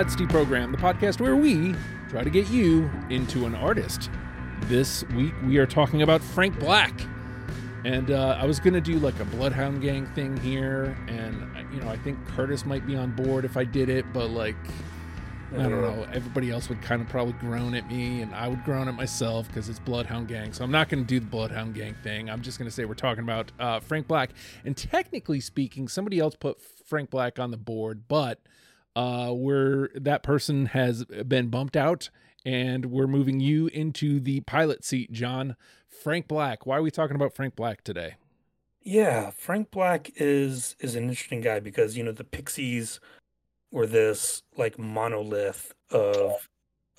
Oddity Program, the podcast where we try to get you into an artist. This week we are talking about Frank Black. And uh, I was going to do like a Bloodhound Gang thing here. And, you know, I think Curtis might be on board if I did it, but like, I don't know. Everybody else would kind of probably groan at me, and I would groan at myself because it's Bloodhound Gang. So I'm not going to do the Bloodhound Gang thing. I'm just going to say we're talking about uh, Frank Black. And technically speaking, somebody else put Frank Black on the board, but uh, we're that person has been bumped out, and we're moving you into the pilot seat, John. Frank Black. Why are we talking about Frank Black today? Yeah, Frank Black is is an interesting guy because you know the Pixies were this like monolith of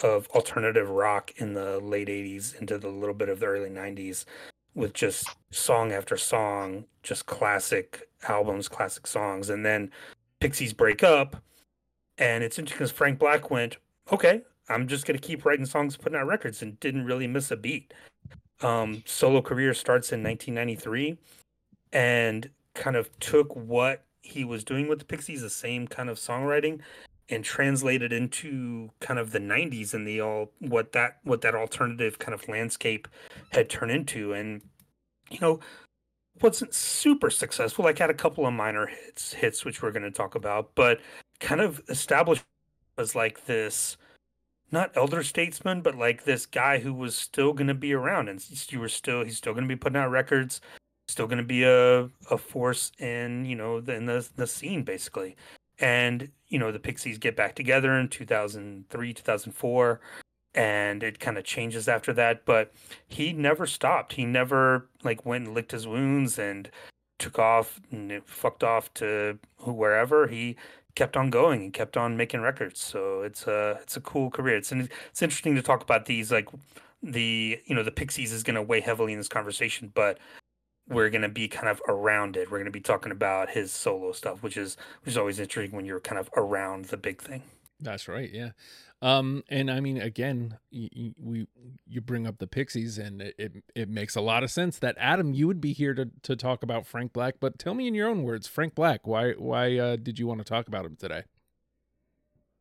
of alternative rock in the late 80s into the little bit of the early 90s with just song after song just classic albums classic songs and then pixies break up and it's interesting because frank black went okay i'm just going to keep writing songs putting out records and didn't really miss a beat. Um, solo career starts in 1993 and kind of took what he was doing with the Pixies, the same kind of songwriting, and translated into kind of the 90s and the all what that what that alternative kind of landscape had turned into. And you know wasn't super successful. Like had a couple of minor hits hits which we're going to talk about but kind of established as like this not elder statesman but like this guy who was still going to be around and you were still he's still going to be putting out records still going to be a, a force in you know the, in the the scene basically. And you know the pixies get back together in 2003 2004 and it kind of changes after that but he never stopped. He never like went and licked his wounds and took off and fucked off to wherever. He kept on going and kept on making records so it's a it's a cool career it's an, it's interesting to talk about these like the you know the pixies is going to weigh heavily in this conversation but we're going to be kind of around it. We're going to be talking about his solo stuff, which is which is always interesting when you're kind of around the big thing. That's right. Yeah. Um, and I mean, again, you, we you bring up the Pixies, and it, it, it makes a lot of sense that Adam, you would be here to to talk about Frank Black. But tell me in your own words, Frank Black, why why uh, did you want to talk about him today?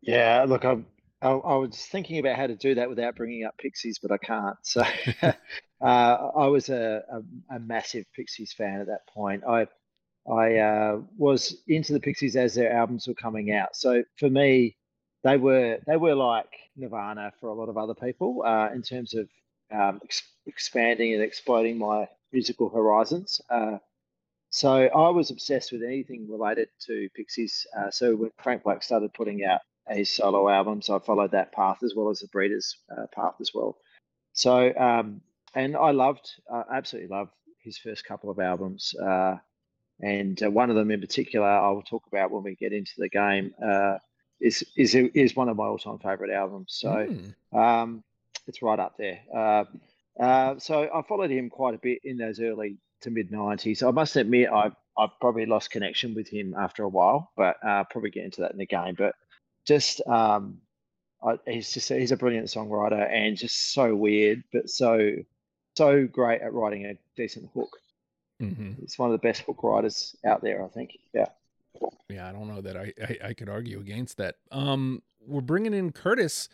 Yeah, look, I, I, I was thinking about how to do that without bringing up Pixies, but I can't. So uh, I was a, a, a, massive Pixies fan at that point. I I uh, was into the Pixies as their albums were coming out. So for me, they were they were like Nirvana for a lot of other people uh, in terms of um, ex- expanding and exploding my musical horizons. Uh, so I was obsessed with anything related to Pixies. Uh, so when Frank Black started putting out his solo albums, I followed that path as well as the Breeders uh, path as well. So um, and I loved, absolutely loved his first couple of albums. Uh, and uh, one of them in particular, I will talk about when we get into the game, is is is one of my all-time favorite albums. So mm. um, it's right up there. Uh, uh, so I followed him quite a bit in those early to mid '90s. I must admit, I I probably lost connection with him after a while, but I probably get into that in the game. But just um, I, he's just he's a brilliant songwriter and just so weird, but so so great at writing a decent hook. Mm-hmm. It's one of the best hook writers out there, I think. Yeah. Yeah, I don't know that I, I, I could argue against that. Um, we're bringing in Curtis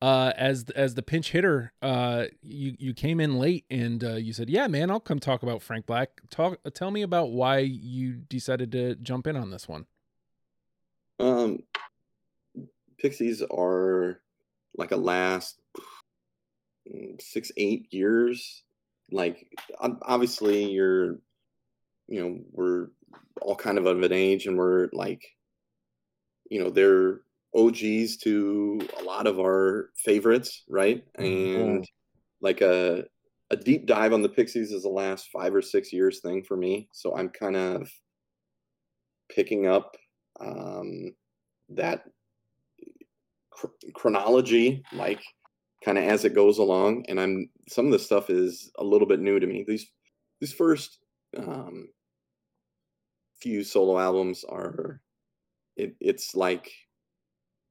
uh, as as the pinch hitter. Uh, you you came in late and uh, you said, "Yeah, man, I'll come talk about Frank Black." Talk, tell me about why you decided to jump in on this one. Um, Pixies are like a last mm, six eight years like obviously you're you know we're all kind of of an age and we're like you know they're og's to a lot of our favorites right mm-hmm. and like a a deep dive on the pixies is the last five or six years thing for me so i'm kind of picking up um that cr- chronology like kind of as it goes along and i'm some of the stuff is a little bit new to me these these first um few solo albums are it, it's like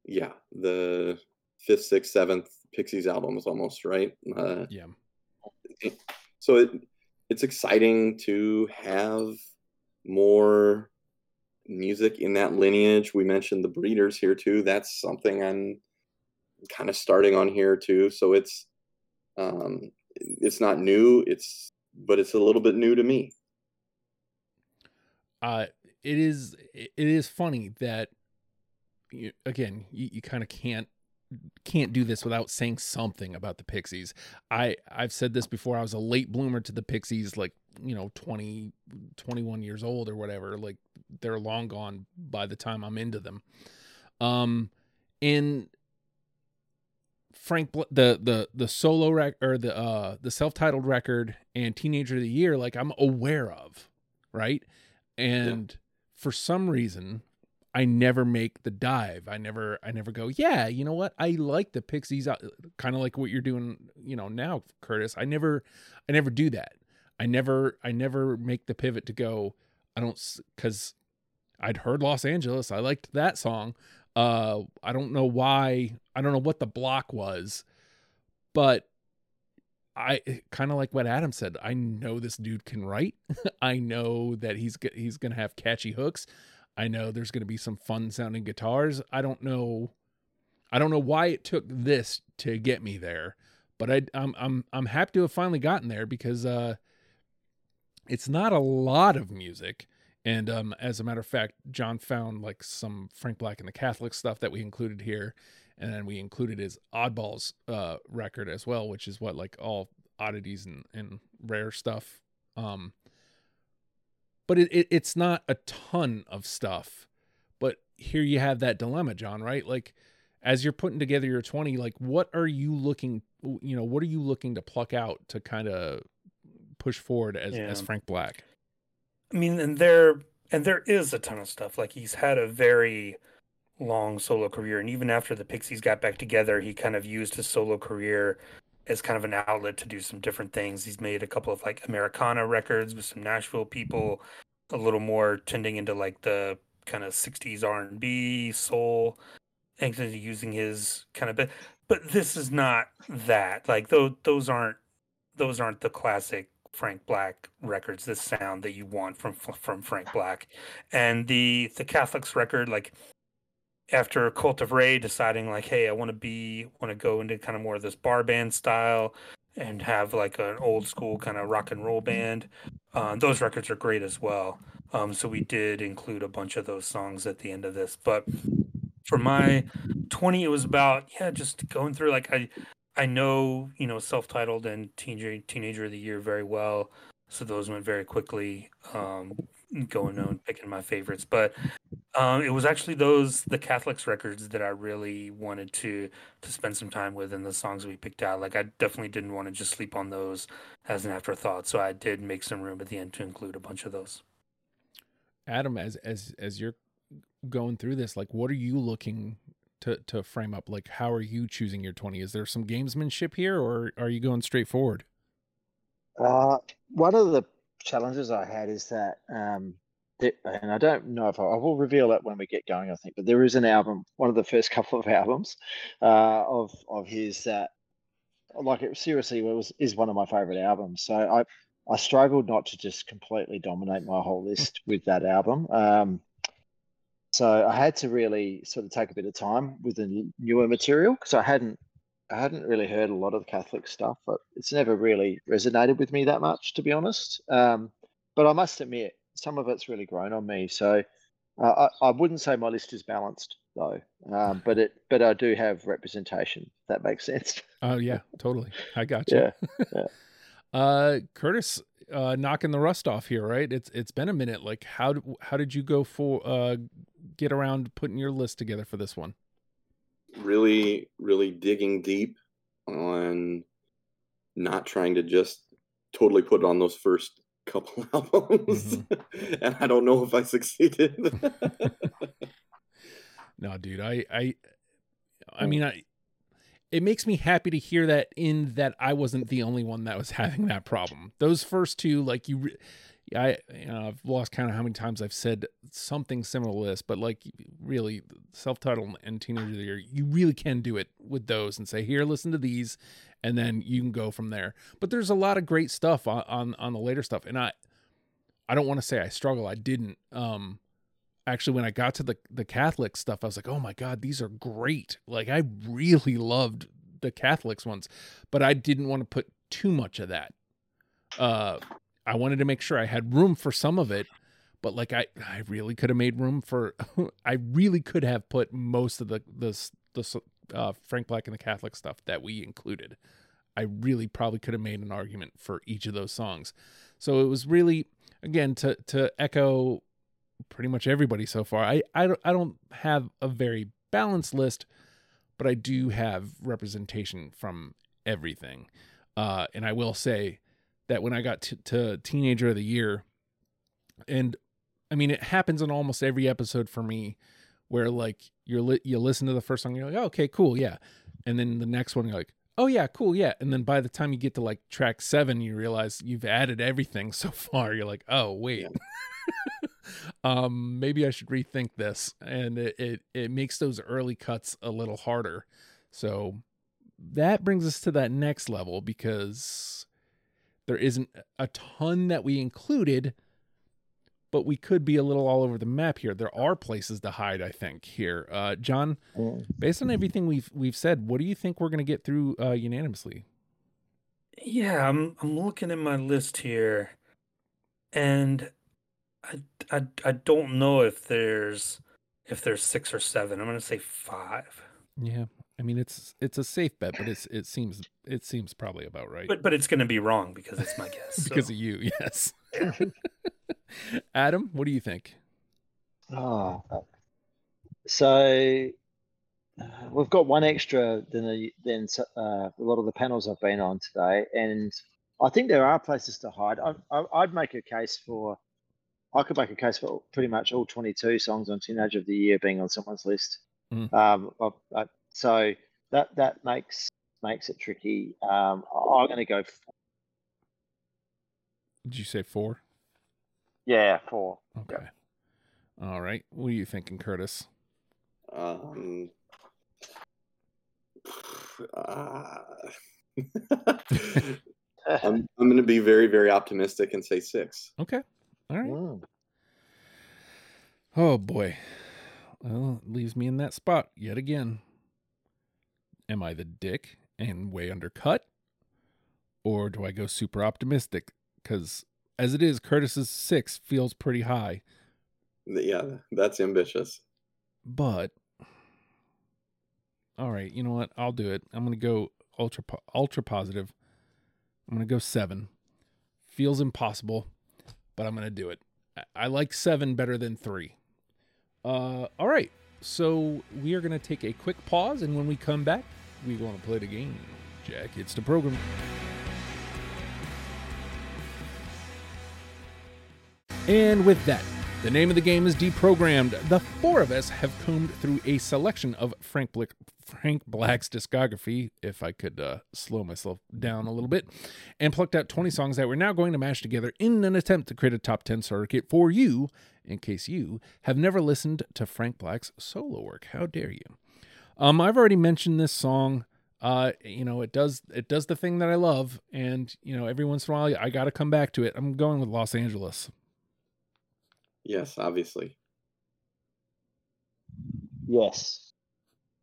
yeah the fifth sixth seventh pixies albums almost right uh, yeah so it it's exciting to have more music in that lineage. We mentioned the Breeders here too. That's something I'm kind of starting on here too. So it's um, it's not new. It's but it's a little bit new to me. Uh, it is it is funny that you, again you, you kind of can't can't do this without saying something about the Pixies. I I've said this before. I was a late bloomer to the Pixies, like you know 20 21 years old or whatever like they're long gone by the time i'm into them um in frank Bl- the the the solo rec or the uh the self-titled record and teenager of the year like i'm aware of right and yeah. for some reason i never make the dive i never i never go yeah you know what i like the pixies uh, kind of like what you're doing you know now curtis i never i never do that I never I never make the pivot to go I don't cuz I'd heard Los Angeles. I liked that song. Uh I don't know why. I don't know what the block was. But I kind of like what Adam said. I know this dude can write. I know that he's he's going to have catchy hooks. I know there's going to be some fun sounding guitars. I don't know I don't know why it took this to get me there, but I I'm I'm I'm happy to have finally gotten there because uh it's not a lot of music. And um, as a matter of fact, John found like some Frank Black and the Catholic stuff that we included here. And then we included his Oddballs uh, record as well, which is what like all oddities and, and rare stuff. Um, but it, it it's not a ton of stuff. But here you have that dilemma, John, right? Like as you're putting together your 20, like what are you looking, you know, what are you looking to pluck out to kind of push forward as yeah. as Frank Black. I mean, and there and there is a ton of stuff. Like he's had a very long solo career, and even after the Pixies got back together, he kind of used his solo career as kind of an outlet to do some different things. He's made a couple of like Americana records with some Nashville people, a little more tending into like the kind of 60s R&B, soul, and using his kind of bit. But this is not that. Like those those aren't those aren't the classic Frank Black records, this sound that you want from from Frank Black, and the the Catholics record, like after Cult of Ray deciding like, hey, I want to be want to go into kind of more of this bar band style and have like an old school kind of rock and roll band. Uh, those records are great as well. Um, so we did include a bunch of those songs at the end of this, but for my 20 it was about yeah just going through like i I know, you know, self-titled and teenager teenager of the year very well, so those went very quickly. Um, going on picking my favorites, but um, it was actually those the Catholics records that I really wanted to to spend some time with, and the songs we picked out. Like I definitely didn't want to just sleep on those as an afterthought, so I did make some room at the end to include a bunch of those. Adam, as as as you're going through this, like, what are you looking to to frame up like how are you choosing your 20 is there some gamesmanship here or are you going straight forward uh one of the challenges i had is that um and i don't know if I, I, will reveal it when we get going i think but there is an album one of the first couple of albums uh of of his that like it seriously was is one of my favorite albums. So i i struggled not to just completely dominate my whole list with that album um so I had to really sort of take a bit of time with the newer material because I hadn't I hadn't really heard a lot of Catholic stuff, but it's never really resonated with me that much, to be honest. Um, but I must admit, some of it's really grown on me. So uh, I, I wouldn't say my list is balanced though, um, but it but I do have representation. that makes sense. Oh yeah, totally. I got you. Yeah. yeah. uh, Curtis, uh, knocking the rust off here, right? It's it's been a minute. Like how how did you go for uh get around putting your list together for this one? Really, really digging deep on not trying to just totally put on those first couple albums. Mm-hmm. and I don't know if I succeeded. no, dude, I I I mean I it makes me happy to hear that in that I wasn't the only one that was having that problem. Those first two, like you, I you know, I've lost count of how many times I've said something similar to this, but like really self-titled and teenager of the year, you really can do it with those and say, here, listen to these, and then you can go from there. But there's a lot of great stuff on on, on the later stuff, and I I don't want to say I struggle. I didn't. Um, actually when I got to the the Catholic stuff, I was like, oh my god, these are great. Like I really loved the Catholics ones, but I didn't want to put too much of that. Uh, I wanted to make sure I had room for some of it, but like I, I really could have made room for. I really could have put most of the the the uh, Frank Black and the Catholic stuff that we included. I really probably could have made an argument for each of those songs. So it was really again to to echo pretty much everybody so far. I I don't, I don't have a very balanced list, but I do have representation from everything. Uh, and I will say that when I got to, to Teenager of the Year, and I mean it happens in almost every episode for me, where like you're li- you listen to the first song, you're like, oh, okay, cool, yeah, and then the next one you're like, oh yeah, cool, yeah, and then by the time you get to like track seven, you realize you've added everything so far. You're like, oh wait. um maybe i should rethink this and it, it it makes those early cuts a little harder so that brings us to that next level because there isn't a ton that we included but we could be a little all over the map here there are places to hide i think here uh john based on everything we've we've said what do you think we're going to get through uh unanimously Yeah, I'm I'm looking at my list here, and I, I I don't know if there's if there's six or seven. I'm gonna say five. yeah i mean it's it's a safe bet but it's it seems it seems probably about right But but it's gonna be wrong because it's my guess. because so. of you yes adam what do you think Oh, so uh, we've got one extra than a, than uh, a lot of the panels I've been on today, and I think there are places to hide. I, I, I'd make a case for, I could make a case for pretty much all 22 songs on Teenage of the Year being on someone's list. Mm. Um, I, I, so that that makes makes it tricky. Um, I- I'm going to go, f- did you say four yeah, four. okay all right what are you thinking curtis Um, uh, I'm I'm going to be very very optimistic and say six. okay all right Mm. oh boy well it leaves me in that spot yet again am i the dick and way undercut? Or do i go super optimistic? Because as it is curtis's six feels pretty high. Yeah, that's ambitious. but all right you know what? I'll do it. I'm gonna go ultra ultra positive. I'm gonna go seven. Feels impossible but i'm gonna do it. I- i like seven better than three. Uh all right so we are gonna take a quick pause and when we come back we want to play the game. Jack it's the program. And with that, the name of the game is deprogrammed. The four of us have combed through a selection of Frank, Blick, Frank Black's discography, if I could uh, slow myself down a little bit, and plucked out 20 songs that we're now going to mash together in an attempt to create a top 10 circuit for you, in case you have never listened to Frank Black's solo work. How dare you? Um, I've already mentioned this song. Uh, you know, it does it does the thing that I love, and you know, every once in a while I got to come back to it. I'm going with Los Angeles. Yes, obviously. Yes.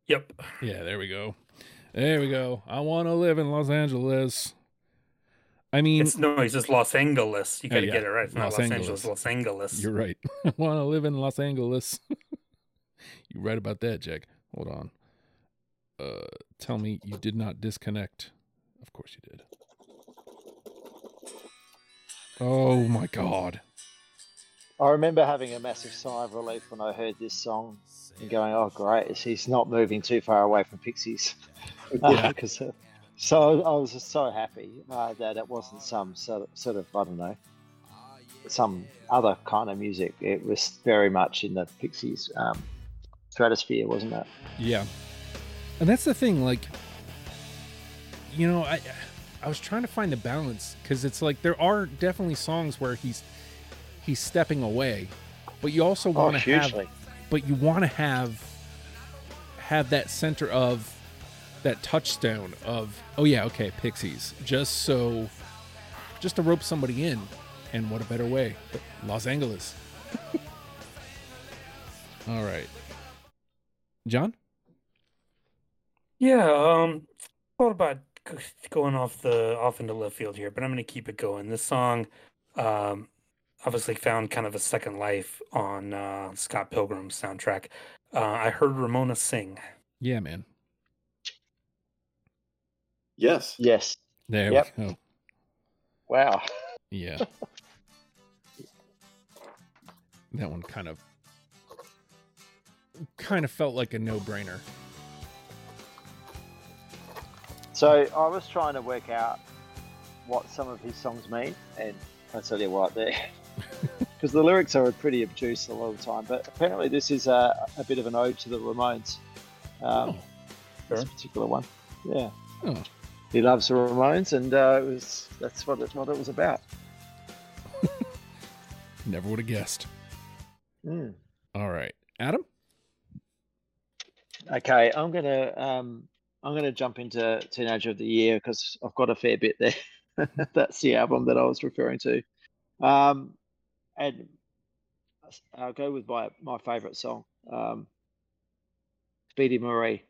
Yep. Yeah, there we go. There we go. I want to live in Los Angeles. I mean, It's no, it's just Los Angeles. You Oh, gotta yeah. get it right. It's not Los Los, Angeles. Angeles, Los Angeles. you're right. I want to live in Los Angeles. you're right about that, Jack. Hold on. Uh, tell me you did not disconnect. Of course you did. Oh my god. I remember having a massive sigh of relief when I heard this song and going, "Oh, great! He's not moving too far away from Pixies." Yeah. Because uh, so I was just so happy uh, that it wasn't some sort of, sort of I don't know some other kind of music. It was very much in the Pixies um, stratosphere, wasn't it? Yeah. And that's the thing, like, you know, I I was trying to find the balance because it's like there are definitely songs where he's he's stepping away, but you also Oh, want to have, but you want to have have that center of that touchstone of oh yeah okay Pixies just so just to rope somebody in, and what a better way, Los Angeles. All right. John? Yeah, um, thought about going off the off into left field here, but I'm going to keep it going. This song, um, obviously found kind of a second life on uh, Scott Pilgrim's soundtrack. Uh, I heard Ramona sing. Yeah, man. Yes. Yes. There Yep. we go. Wow. Yeah. that one kind of kind of felt like a no-brainer. So I was trying to work out what some of his songs mean, and I'll tell you what, they because the lyrics are pretty obtuse a lot of the time. But apparently, this is a, a bit of an ode to the Ramones. Um, Oh. This particular one, yeah. Oh. He loves the Ramones, and uh, it was that's what it, what it was about. Never would have guessed. Mm. All right. Adam? Okay, I'm gonna um, I'm gonna jump into Teenager of the Year because I've got a fair bit there. That's the album that I was referring to, um, and I'll go with my my favorite song, um, Speedy Marie.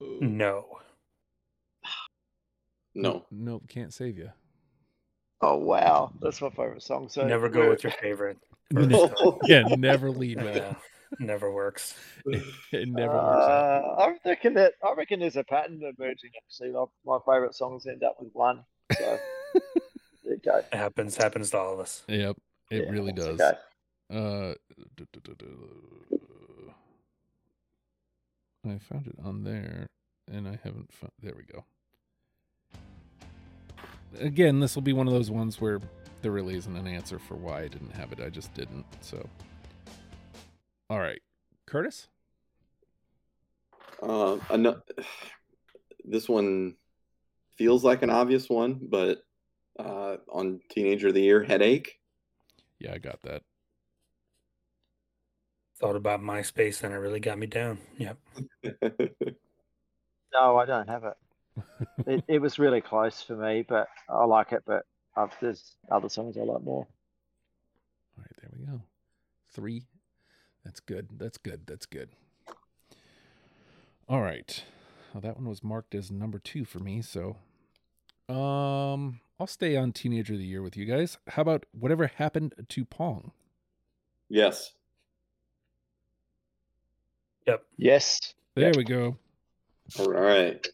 No. No. Nope, can't save you. Oh wow, that's my favorite song. So Never go with your favorite. No. first, Yeah, never lead with it. yeah, never works. It never works out. Uh, I reckon that I reckon there's a pattern emerging. Actually, like my favorite songs end up with one. So there you go. It happens. Happens to all of us. Yep, it Yeah, really does. okay. Uh, I found it on there, and I haven't found. There we go. Again, this will be one of those ones where there really isn't an answer for why I didn't have it. I just didn't. So, all right, Curtis. Uh, ano- this one feels like an obvious one, but uh, on Teenager of the Year, Headache. Yeah, I got that. Thought about MySpace and it really got me down. Yep. No, I don't have it. it. It was really close for me, but I like it. But uh, there's other songs I like more. All right, there we go. Three. That's good. That's good. That's good. All right. Well, that one was marked as number two for me. So, um, I'll stay on Teenager of the Year with you guys. How about whatever happened to Pong? yes. Yep. Yes, There Yep. we go. All right.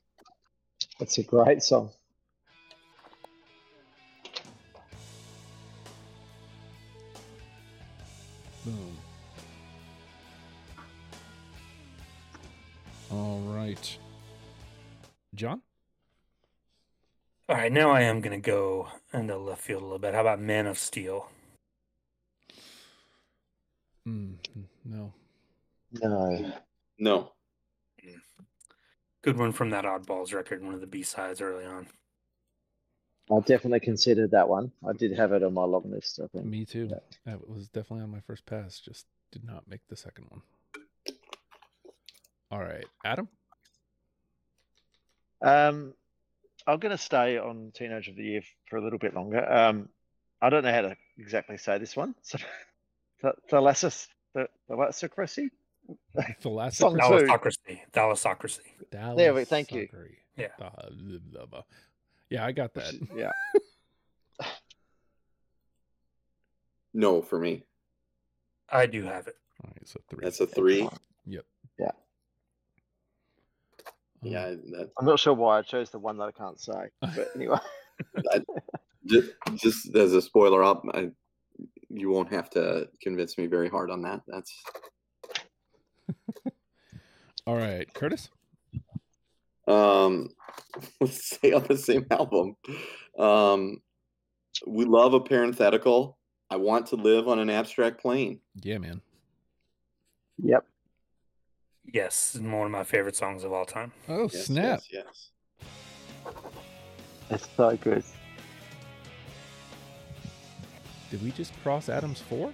that's a great song. All right. John? All right. Now I am gonna go into left field a little bit. How about Man of Steel? Mm, no. No, No. Good one from that Oddballs record. One of the B sides early on. I definitely considered that one. I did have it on my long list. I think. Me too. Yeah. That was definitely on my first pass. Just did not make the second one. All right. Adam? Um, I'm going to stay on Teenage of the Year for a little bit longer. Um, I don't know how to exactly say this one. So, the Thalassus, the Thalassocracy? Thalassocracy? Song two. Thalassocracy. Thalassocracy. There we- thank you. Yeah. Yeah, I got that. Yeah. No for me. I do have it. All right, so three. That's a three. Um, Yeah, that I'm not sure why I chose the one that I can't say. But anyway. just, just as a spoiler up, I, you won't have to convince me very hard on that. That's All right, Curtis. um let's stay on the same album. Um we love a parenthetical. I want to live on an abstract plain. Yeah, man. Yep. Yes, and one of my favorite songs of all time. Oh Yes, snap! Yes, yes. It's so good. Did we just cross Adams four?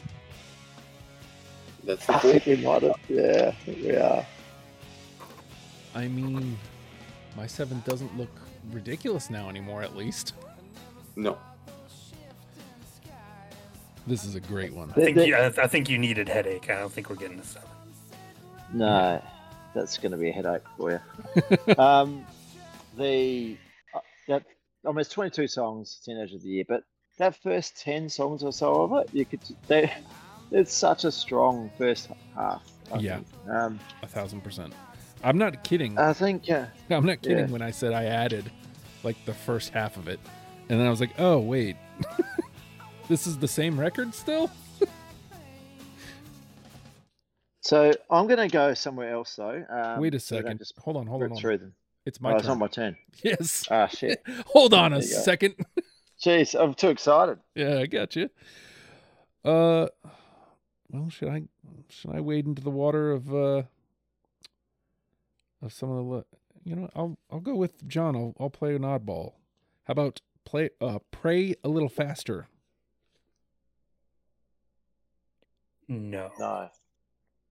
That's the I four. think we might have. Yeah, I think we are. I mean, my seven doesn't look ridiculous now anymore. At least. No. This is a great one. I think The- you, I, I think you needed headache. I don't think we're getting a seven. No, that's going to be a headache for you. um, the uh, that almost 22 songs, Teenager of the Year, but that first 10 songs or so of it, you could they it's such a strong first half. I Yeah. Um, A thousand percent. I'm not kidding. I think uh, I'm not kidding yeah. when I said I added like the first half of it, and then I was like, oh wait, this is the same record still. So. I'm going to go somewhere else though. Um, wait a so we don't second. Just hold on, hold on. Hold through on. them. It's my oh, it's not my turn. Yes. Ah, shit. hold on a There you go. second. Jeez, I'm too excited. yeah, I got you. Uh, well, should I should I wade into the water of uh of some of the you know I'll I'll go with John. I'll I'll play an oddball. How about play uh pray a little faster? No. No.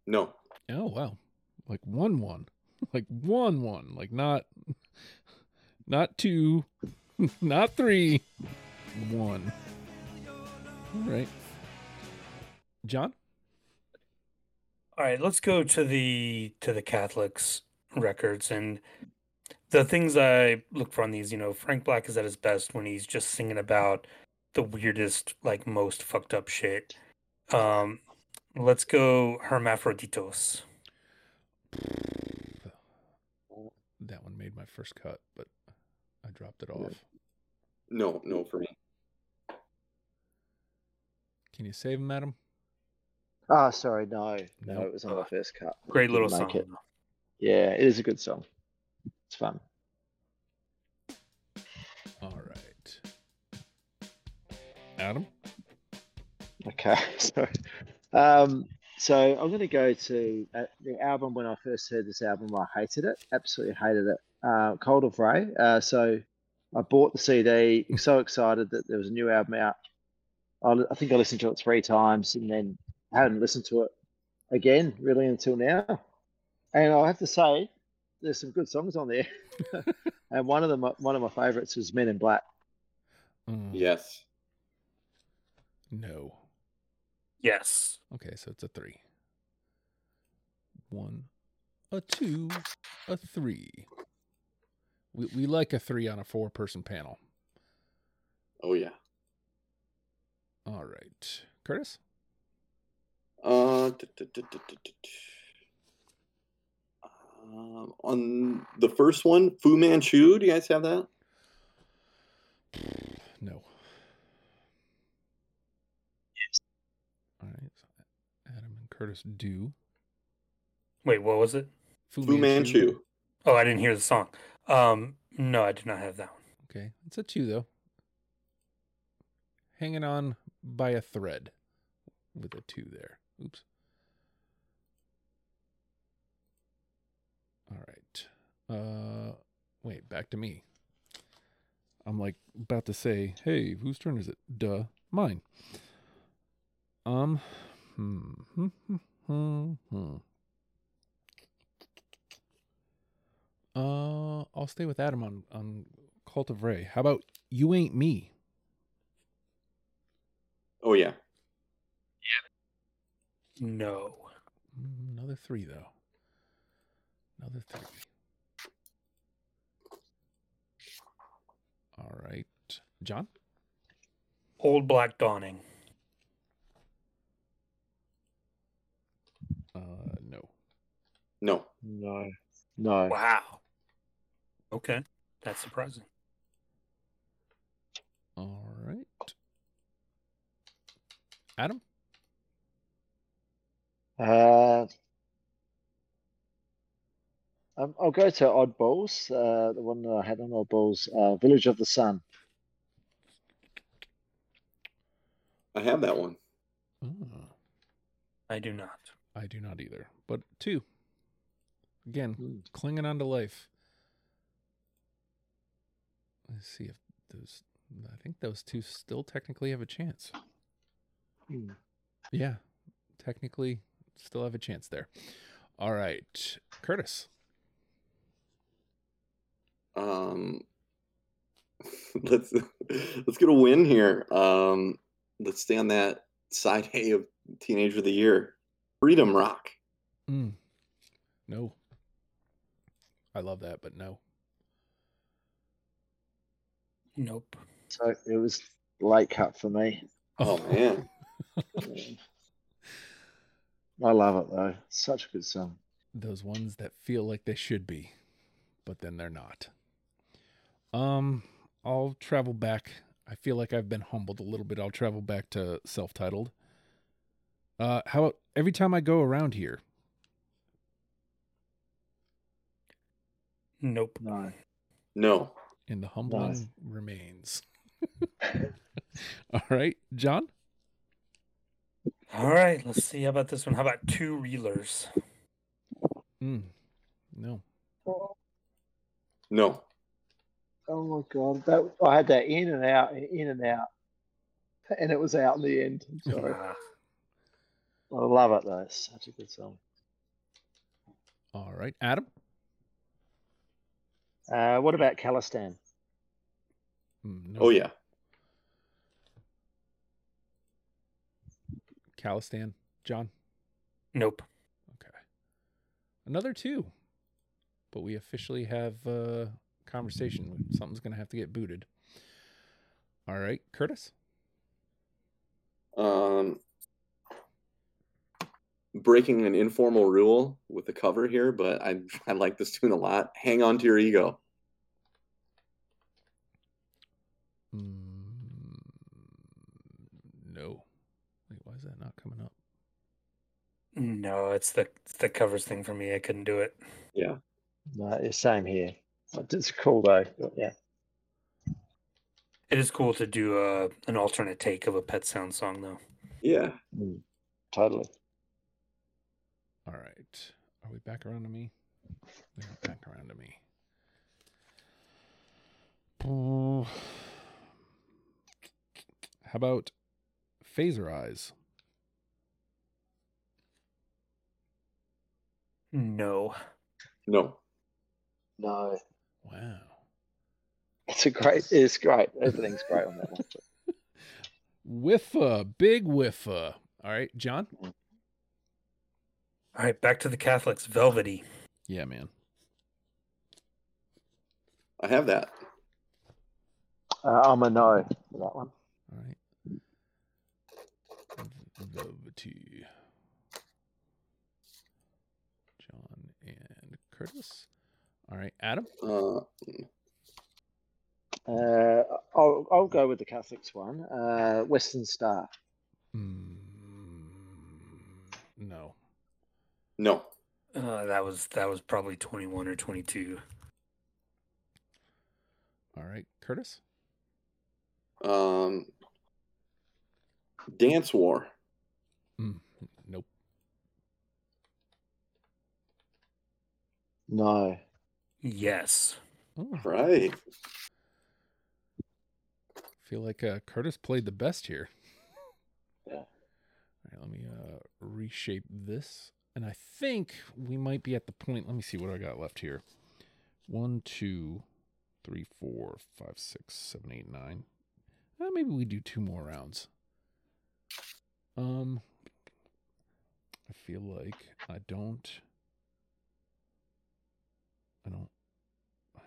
No. Oh wow, like one one, like one one, like not not two, not three, one. All right, John. All right, let's go to the to the Catholics records and the things I look for on these. You know, Frank Black is at his best when he's just singing about the weirdest, like most fucked up shit. Um, let's go Hermaphroditos. That one made my first cut, but I dropped it off. No, no for me. Can you save him, Adam? Ah, sorry, no. No, it was on my first cut. Great little Didn't song. it. Yeah, it is a good song. It's fun. All right, Adam. Okay, so um, so I'm going to go to uh, the album when I first heard this album. I hated it, absolutely hated it. Uh, Cult of Ray. Uh, so I bought the CD, so excited that there was a new album out. I, I think I listened to it three times and then hadn't listened to it again really until now. And I have to say, there's some good songs on there. and one of them, one of my favorites is Men in Black. Mm, Yes. No. Yes. Okay, so it's a three. One, a two, a three. We we like a three on a four person panel. Oh yeah. All right, Curtis. Uh, um, on the first one, Fu Manchu. Do you guys have that? No. All right, so Adam and Curtis do. Wait, what was it? Fu Manchu. Oh, I didn't hear the song. Um, no, I did not have that one. Okay, it's a two though. Hanging on by a thread with a two there. Oops. All right. Uh, wait, back to me. I'm like about to say, hey, whose turn is it? Duh, mine. Um, hmm, hmm, hmm, hmm. Uh, I'll stay with Adam on on Cult of Ray. How about You Ain't Me? Oh yeah. Yeah. No. Another three though. Another three. All right, John. Old Black Dawning. Uh, no. No. No, no. Wow. Okay, that's surprising. All right. Adam. Uh, um, I'll go to Oddballs. Uh, the one that I had on Oddballs, uh, Village of the Sun. I have that one. Oh, I do not. I do not either. But two. Again, Hmm. clinging on to life. Let's see if those. I think those two still technically have a chance. Hmm. Yeah, technically still have a chance there. All right, Curtis. Um, let's let's get a win here. Um, let's stay on that side A of Teenager of the Year, Freedom Rock. Mm. No. I love that, but no. Nope. So it was late cut for me. Oh man, I love it though. Such a good song. Those ones that feel like they should be, but then they're not. Um, I'll travel back. I feel like I've been humbled a little bit. I'll travel back to self-titled. Uh, how about every time I go around here? Nope. No. no. And the humbling remains. All right, John. All right, let's see. How about this one? How about two reelers? Mm, no. No. Oh my god, that I had that in and out, in and out, and it was out in the end. I'm sorry. Ah, I love it though. It's such a good song. All right, Adam. Uh, what about Calistan? Mm, no. Oh yeah. Calistan. John. nope. Okay. Another two. But we officially have a conversation. Something's going to have to get booted. All right, Curtis. Um, breaking an informal rule with the cover here, but I I like this tune a lot. Hang on to your ego. Mm, no. Wait, why is that not coming up? No, it's the it's the covers thing for me. I couldn't do it. Yeah. No, it's same here. It's cool though. Yeah. It is cool to do a an alternate take of a Pet Sound song, though. Yeah. Mm, totally. All right. Are we back around to me? We are back around to me. How about Fazer Eyes? No. No. No, Wow. it's a great. It's great. Everything's great on that one. Whiffa, big whiffa. All right, John? Mm. All right, back to the Catholics. Velvety. Yeah, man. I have that. Uh, I'm a no for that one. All right. Velvety. John and Curtis. All right, Adam. Uh, Uh, I'll I'll go with the Catholics one. Uh, Western Star. Mm, no. No. Uh, that was that was probably twenty one or twenty two. All right, Curtis. Um, Dance War. Mm, nope. No. Yes. Oh, Right. feel like uh, Curtis played the best here. Yeah. All right, let me uh, reshape this. And I think we might be at the point. Let me see what I got left here. One, two, three, four, five, six, seven, eight, nine. Uh, maybe we do two more rounds. Um, I feel like I don't. I don't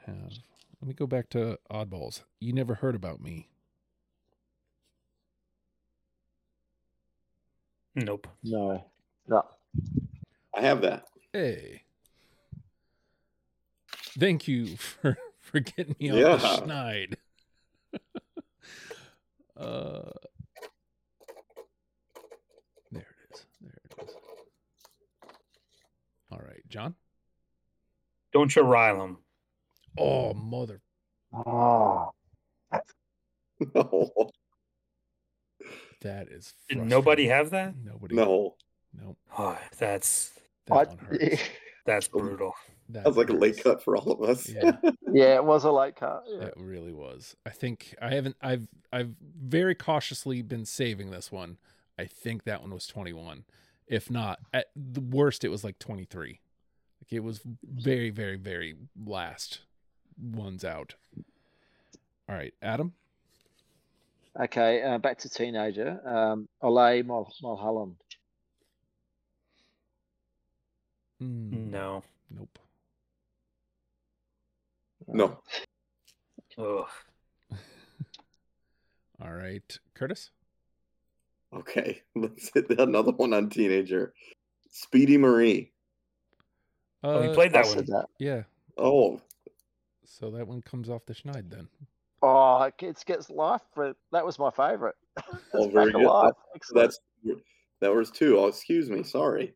have. Let me go back to oddballs. You never heard about me. Nope. No. No. I have that. Hey. Thank you for for getting me on the Yeah. schneid. uh there it is. There it is. All right, John. Don't you rile 'em. Oh mother Oh. No. that is Did nobody have that? nobody No. Nope. Oh, that's That I- one hurts. that's brutal. That That was like a late cut for all of us. Yeah. yeah, it was a late cut. Yeah. It really was. I think I haven't I've I've very cautiously been saving this one. I think that one was 21. If not, at the worst it was like 23. Like it was very very very last ones out. All right, Adam. Okay, uh, back to teenager. Um, Olé Mul- Mulholland. Mm, No. Nope. No. Ugh. All right, Curtis. Okay, let's hit another one on teenager. Speedy Marie. Oh, Uh, we played that said one. that. Yeah. Oh, So that one comes off the schneid then. Oh, it gets, gets life, but that was my favourite. Oh, very good. alive. That's that was two. Oh, excuse me. Sorry.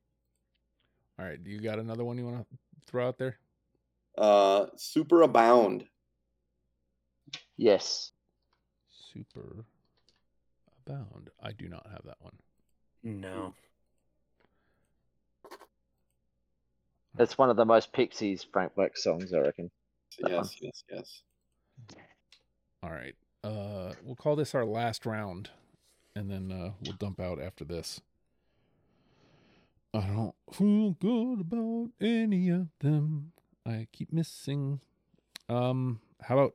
All right, do you got another one you want to throw out there? Uh, Superabound. yes. Super Abound. I do not have that one. No. It's one of the most Pixies Frank Black songs, I reckon. That one. Yes, yes, yes. All right. Uh, we'll call this our last round, and then uh, we'll dump out after this. I don't feel good about any of them. I keep missing. Um, how about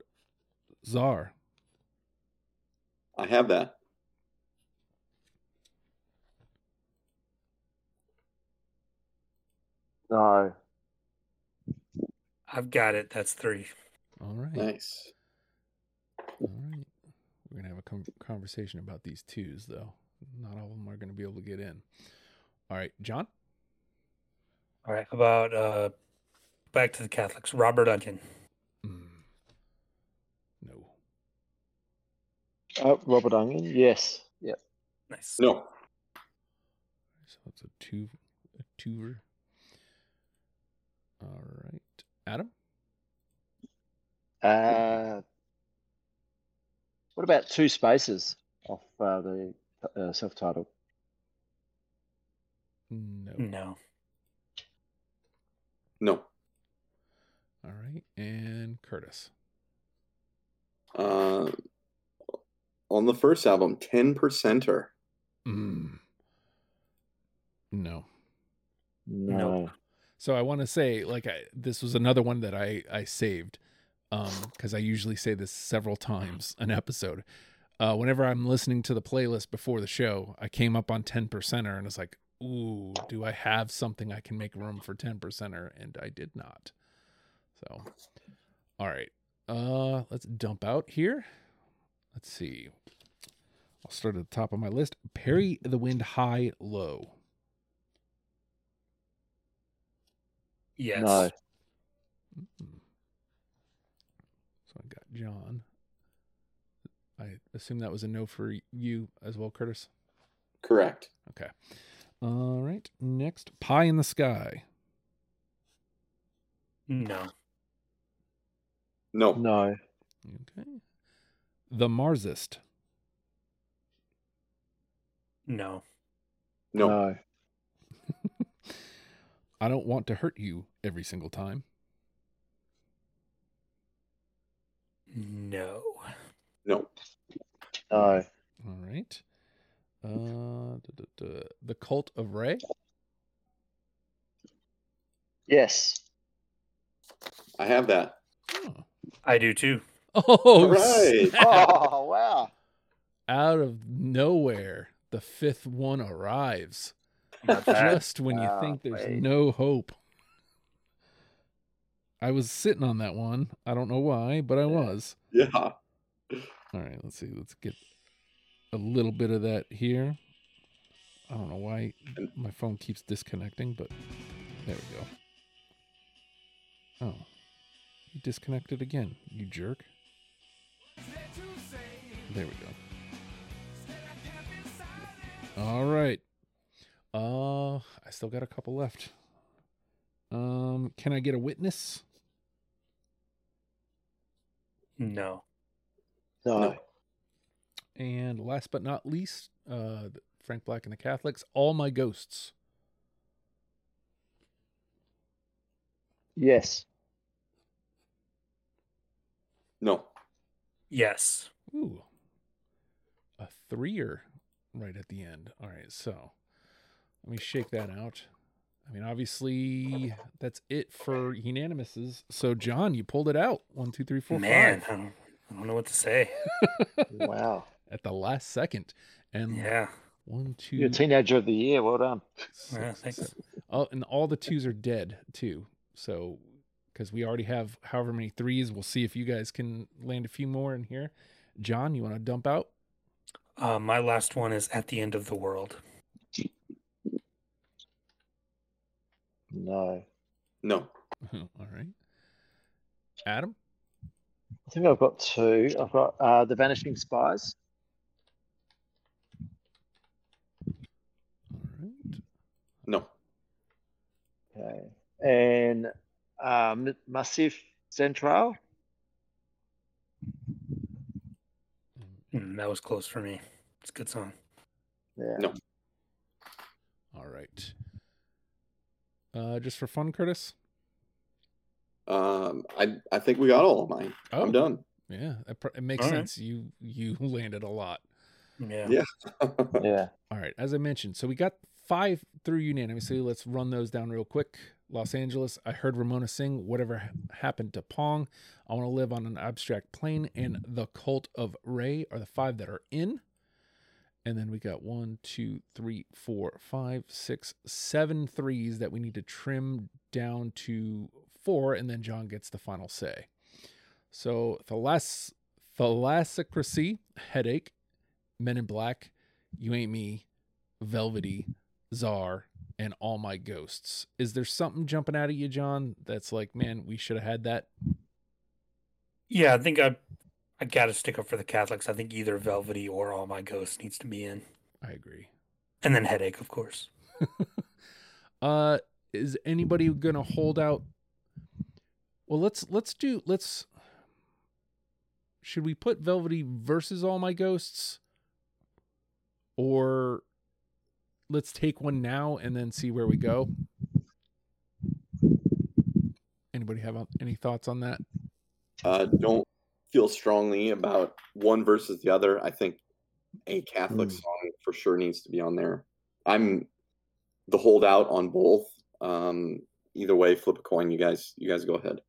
Czar? I have that. No. I've got it. That's three. All right. Nice. All right. We're gonna have a com- conversation about these twos, though. Not all of them are gonna be able to get in. All right, John. All right. How about uh, back to the Catholics? Robert Duncan. Mm. No. Oh, Robert Onion? Yes. Yep. Nice. No. So it's a two, a twoer. All right, Adam. Uh, what about two spaces off uh, the uh, self-titled? No. No. No. All right, and Curtis. Uh, on the first album, ten percenter. Mm. No. No. Nope. So I want to say, like, I, this was another one that I I saved, um, because I usually say this several times an episode. Uh, whenever I'm listening to the playlist before the show, I came up on ten percenter, and it's like, ooh, do I have something I can make room for ten percenter? And I did not. So, all right, uh, let's dump out here. Let's see. I'll start at the top of my list. Parry the wind high low. Yes. No. Mm. So I got John. I assume that was a no for you as well, Curtis. Correct. Okay. All right. Next, Pie in the Sky. No. No. No. Okay. The Marsist. No. No. No. I don't want to hurt you every single time. No. No. No. All right. Uh, duh, duh, duh. the Cult of Ray. Yes. I have that. Oh, I do too. oh All right. snap. Oh wow. out of nowhere, the fifth one arrives. Just when you Ah, think there's wait. no hope. I was sitting on that one. I don't know why, but I was. Yeah. All right, let's see. Let's get a little bit of that here. I don't know why my phone keeps disconnecting, but there we go. Oh, you disconnected again, you jerk. There we go. All right. Uh, I still got a couple left. Um, can I get a witness? No. No. No. And last but not least, uh, Frank Black and the Catholics. All my ghosts. Yes. No. Yes. Ooh, a threer right at the end. All right, so let me shake that out. I mean, obviously, that's it for unanimouses. So, John, you pulled it out. One, two, three, four, Man, five. I don't, I don't know what to say. Wow. At the last second. And Yeah. one, 2 You're a teenager of the year. Well done. Yeah, thanks. seven- Oh, and all the twos are dead too. So, because we already have however many threes, we'll see if you guys can land a few more in here. John, you want to dump out? Uh, my last one is at the end of the world. No. No. all right. Adam? I think I've got two. I've got uh, The Vanishing Spies. All right. No. Okay. And um, Massif Central. Mm, that was close for me. It's a good song. Yeah. No. All right. Uh, just for fun, Curtis? Um, I I think we got all of mine. Oh, I'm done. Yeah, that pr- it makes All right. sense. You you landed a lot. Yeah. Yeah. Yeah. All right, as I mentioned, so we got five through unanimously. Let's run those down real quick. Los Angeles, I heard Ramona sing Whatever Happened to Pong. I Want to Live on an Abstract Plain, and The Cult of Ray are the five that are in. And then we got one, two, three, four, five, six, seven threes that we need to trim down to four, and then John gets the final say. So Thalas Thalassocracy, Headache, Men in Black, You Ain't Me, Velvety, Czar, and All My Ghosts. Is there something jumping out at you, John, that's like, man, we should have had that? Yeah, I think I I got to stick up for the Catholics. I think either Velvety or All My Ghosts needs to be in, I agree. and then Headache, of course. Uh is anybody gonna hold out? Well, let's let's do let's should we put Velvety versus All My Ghosts? Or let's take one now and then see where we go. Anybody have uh, any thoughts on that? uh, don't feel strongly about one versus the other. I think a Catholic Mm. song for sure needs to be on there. I'm the holdout on both. Um, either way, flip a coin. You guys, you guys go ahead.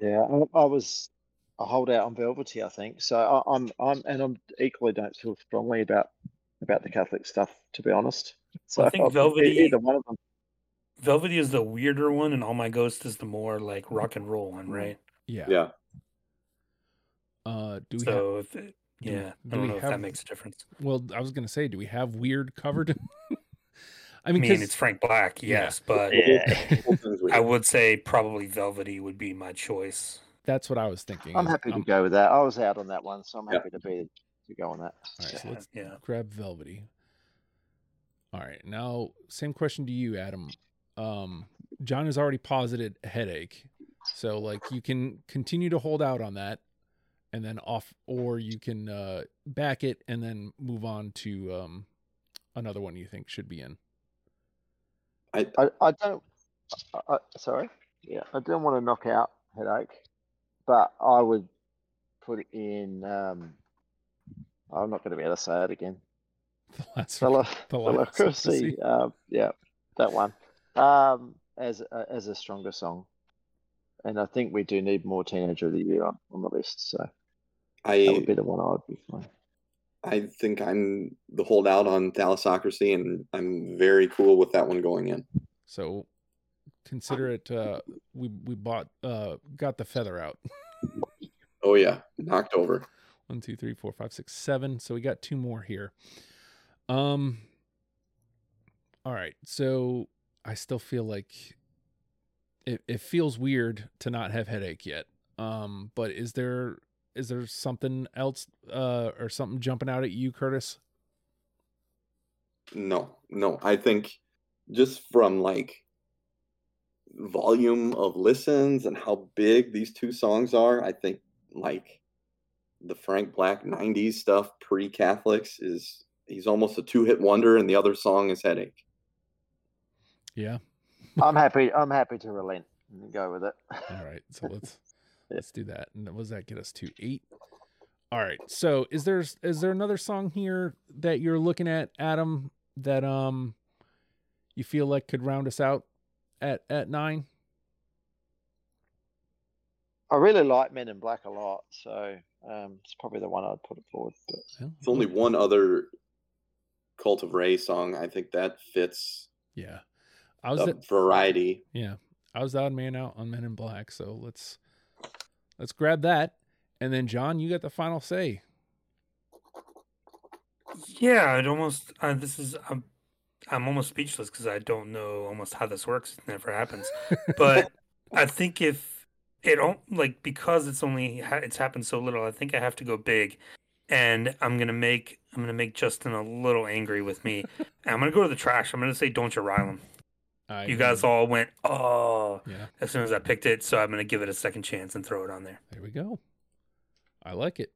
Yeah. I, I was a holdout on Velvety, I think. So I, I'm, I'm, and I'm equally don't feel strongly about about the Catholic stuff, to be honest. So I think Velvety- either one of them. Velvety is the weirder one, and All My Ghost is the more like rock and roll one, right? Yeah. Yeah. Uh do we have if it, yeah, do I don't we know if have- that makes a difference. Well, I was gonna say, do we have weird covered? I I mean, mean, 'cause- it's Frank Black, Yeah. yes, but Yeah. Both things we- I would say probably Velvety would be my choice. that's what I was thinking. I'm happy to I'm- go with that. I was out on that one, so I'm Yeah. happy to be to go on that. All right, so let's yeah. grab Velvety. All right, now same question to you, Adam. Um, John has already posited headache, so like you can continue to hold out on that, and then off, or you can uh, back it and then move on to um, another one you think should be in. I, I don't. I, I, sorry. Yeah, I don't want to knock out headache, but I would put in. Um, I'm not going to be able to say it again. The last Fella, the last Philocracy. Uh, yeah, that one. Um, as a, as a stronger song, and I think we do need more Teenager of the Year on, on the list. So that I would be the one I would be fine. I think I'm the holdout on thalassocracy, and I'm very cool with that one going in. So consider it. Uh, we we bought uh, got the feather out. Oh yeah, knocked over. One, two, three, four, five, six, seven. So we got two more here. Um. All right. So I still feel like it. It feels weird to not have headache yet. Um. But is there is there something else uh or something jumping out at you, Curtis? No, no. I think just from like volume of listens and how big these two songs are, I think like the Frank Black 90s stuff pre Catholics is he's almost a two hit wonder, and the other song is Headache. Yeah. I'm happy. I'm happy to relent and go with it. All right. So let's Yeah. let's do that. And what does that get us to? Eight. All right. So is there is there another song here that you're looking at, Adam, that um you feel like could round us out at at nine? I really like Men in Black a lot, so um, it's probably the one I'd put it forward. But Well, It's only one other Cult of Ray song. I think that fits yeah. I was the the, variety. yeah. I was the odd man out on Men in Black, so let's let's grab that. And then John, you got the final say. Yeah, it almost. Uh, this is. I'm, I'm almost speechless because I don't know almost how this works. It never happens. But I think if it don't like because it's only it's happened so little, I think I have to go big, and I'm gonna make I'm gonna make Justin a little angry with me. and I'm gonna go to the trash. I'm gonna say, "Don't you rile him." I You guys all went, "Oh!" Yeah, as soon as I picked it, so I'm gonna give it a second chance and throw it on there. there we go. I like it.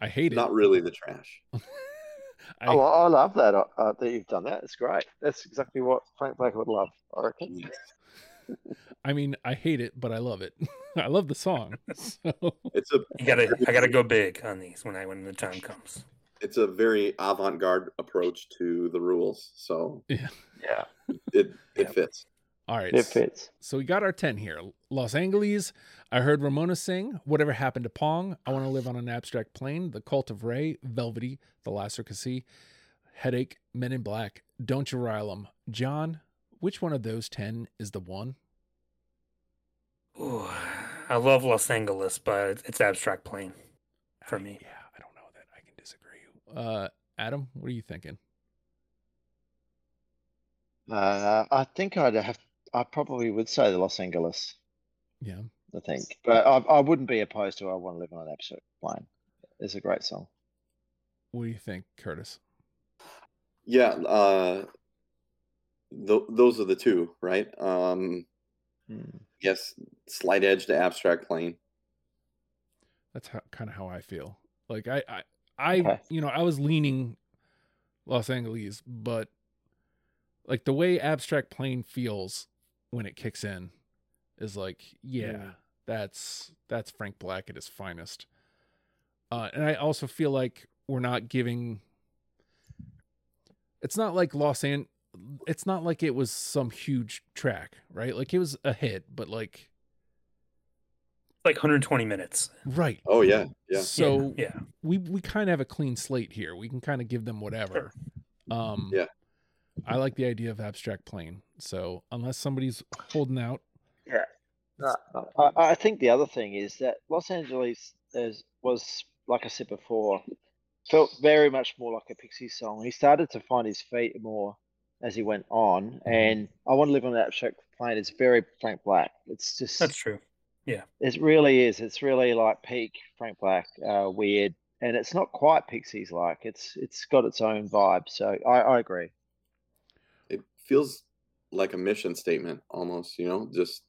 I hate it. Not really the trash. I, oh, I love that uh, uh, that you've done that. It's great. That's exactly what Frank Black would love. I reckon. I mean, I hate it, but I love it. I love the song. So It's a You gotta, I gotta go big on these when I when the time comes. It's a very avant-garde approach to the rules, so Yeah, it it Yep. fits. all right. it fits. So we got our 10 here. Los Angeles. I heard Ramona sing Whatever Happened to Pong. I Want to Live on an Abstract Plain. The Cult of Ray. Velvety. Thalassocracy. Headache. Men in Black. Don't You Rile 'em. John, which one of those 10 is the one? Ooh, I love Los Angeles, but it's abstract plain for me. Yeah, I don't know that. I can disagree. Uh, Adam, what are you thinking? Uh, I think I'd have. I probably would say the Los Angeles. Yeah. I think, but I, I wouldn't be opposed to. I want to live on an absolute plane. It's a great song. What do you think, Curtis? Yeah, uh, th- those are the two, right? Um, Hmm. yes, slight edge to abstract plain. That's how, kind of how I feel. Like I, I, I, Okay. you know, I was leaning Los Angeles, but like the way abstract plain feels when it kicks in is like, yeah, Mm. that's that's Frank Black at his finest. Uh, and I also feel like we're not giving. It's not like Los An. It's not like it was some huge track, right? Like it was a hit, but like Like 120 minutes. right. Oh yeah, yeah. So Yeah. we we kind of have a clean slate here. We can kind of give them whatever. Um Yeah. I like the idea of abstract plain. So unless somebody's holding out, Yeah. No, no. I, I think the other thing is that Los Angeles is, was, like I said before, felt very much more like a Pixie song. He started to find his feet more as he went on, and I want to live on that abstract plain. It's very Frank Black. It's just That's true. It really is. It's really like peak Frank Black, uh, weird, and it's not quite Pixies like. It's it's got its own vibe. So I, I agree. It feels like a mission statement almost, you know, just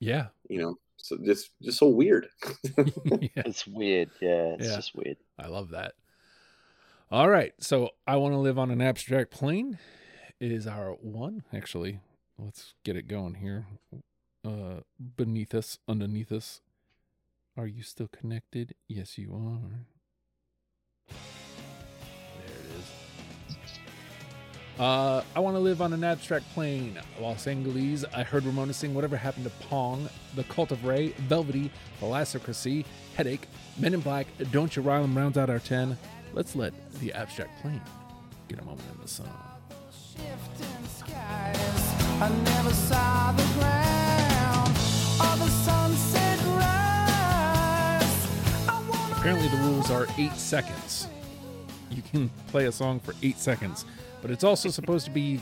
yeah. you know, so just just so weird. yeah. It's weird. Yeah, it's Yeah. just weird. I love that. All right. So I want to live on an abstract plain is our one. Actually, let's get it going here. Uh beneath us, underneath us. Are you still connected? Yes, you are. There it is. Uh, I want to live on an abstract plain. Los Angeles. I heard Ramona sing Whatever Happened to Pong. The Cult of Ray. Velvety. Thalassocracy. Headache. Men in Black. Don't You Rile rounds out our 10. Let's let the abstract plain get a moment in the sun. Apparently, the rules are eight seconds. You can play a song for eight seconds, but it's also supposed to be.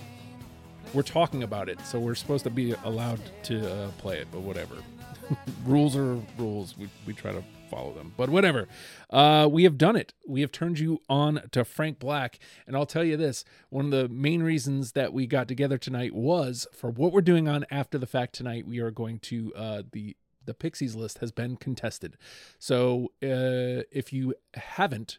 We're talking about it, so we're supposed to be allowed to uh, play it, but whatever. rules are rules. We, we try to follow them, but whatever. Uh, we have done it. We have turned you on to Frank Black. And I'll tell you this one of the main reasons that we got together tonight was for what we're doing on After the Fact tonight. We are going to, uh, the, the Pixies list has been contested. So uh, if you haven't,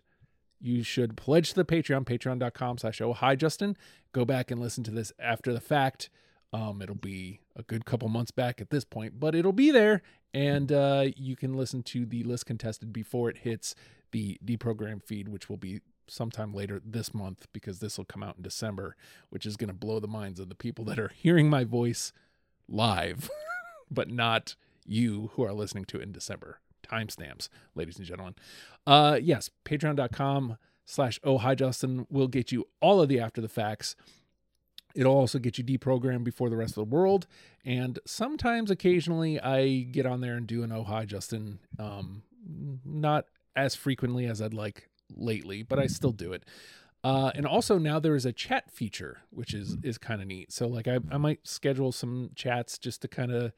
you should pledge to the Patreon, patreon.com slash oh hi Justin. Go back and listen to this after the fact. Um, it'll be a good couple months back at this point, but it'll be there, and uh, you can listen to the list contested before it hits the deprogram feed, which will be sometime later this month because this will come out in December, which is going to blow the minds of the people that are hearing my voice live, but not you who are listening to it in December. Timestamps, ladies and gentlemen. Uh, yes, patreon.com slash oh hi Justin will get you all of the after the facts. It'll also get you deprogrammed before the rest of the world. And sometimes, occasionally, I get on there and do an oh hi Justin. Um, not as frequently as I'd like lately, but I still do it. Uh, and also now there is a chat feature, which is is kind of neat. So like I, I might schedule some chats just to kind of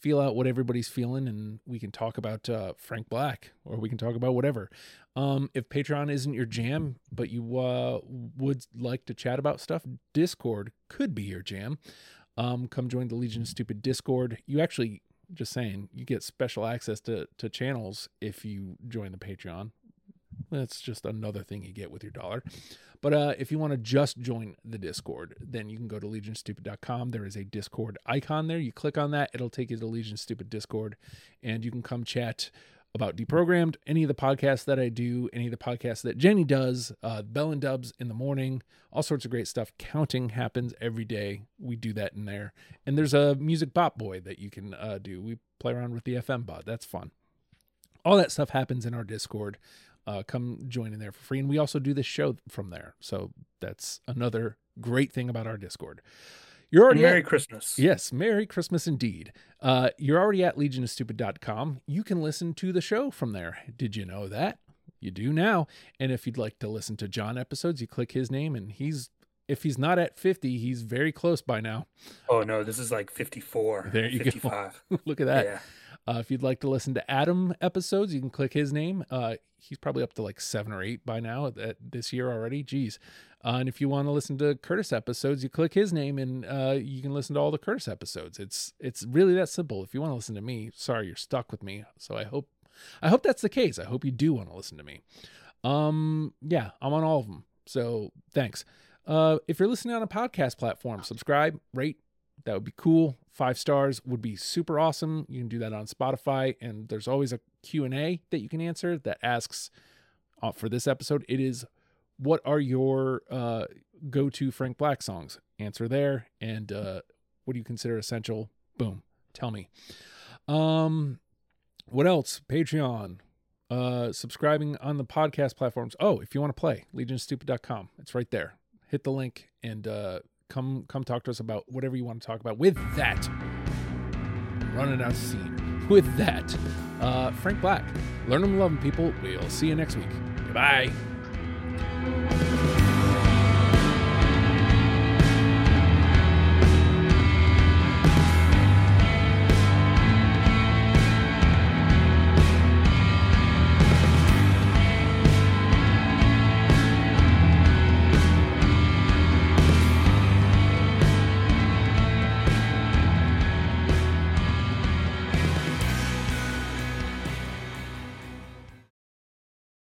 feel out what everybody's feeling, and we can talk about uh, Frank Black, or we can talk about whatever. Um, if Patreon isn't your jam, but you uh, would like to chat about stuff, Discord could be your jam. Um, come join the Legion of Stupid Discord. You actually just saying you get special access to to channels if you join the Patreon. That's just another thing you get with your dollar. But uh, if you want to just join the Discord, then you can go to legionstupid.com. There is a Discord icon there. You click on that, it'll take you to Legion Stupid Discord, and you can come chat about Deprogrammed, any of the podcasts that I do, any of the podcasts that Jenny does, uh, Bell and Dubs in the morning, all sorts of great stuff. Counting happens every day. We do that in there. And there's a music bot boy that you can uh, do. We play around with the FM bot. That's fun. All that stuff happens in our Discord. Uh, come join in there for free. And we also do this show from there. So that's another great thing about our Discord. You're already Merry at, Christmas. Yes, Merry Christmas indeed. Uh, you're already at legionofstupid.com. You can listen to the show from there. Did you know that? You do now. And if you'd like to listen to John episodes, you click his name and he's if he's not at 50, he's very close by now. Oh no, this is like 54. There you go. Look at that. Yeah. Uh, if you'd like to listen to Adam episodes, you can click his name. Uh, he's probably up to like seven or eight by now this year already. Jeez. Uh, and if you want to listen to Curtis episodes, you click his name and uh, you can listen to all the Curtis episodes. It's it's really that simple. If you want to listen to me, sorry you're stuck with me. So I hope I hope that's the case. I hope you do want to listen to me. Um, yeah, I'm on all of them. So thanks. Uh, if you're listening on a podcast platform, subscribe, rate. That would be cool. Five stars would be super awesome. You can do that on Spotify, and there's always a Q&A that you can answer that asks uh, for this episode. It is what are your uh, go-to Frank Black songs? Answer there, and uh, what do you consider essential? Boom, tell me. Um, what else? Patreon, uh, subscribing on the podcast platforms. Oh, if you want to play, legionstupid.com. It's right there. Hit the link and uh, come come talk to us about whatever you want to talk about. With that, running out of steam. With that, uh, Frank Black, learn them, love them, people. We'll see you next week. Goodbye.